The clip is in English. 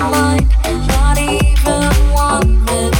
mind. Not even one minute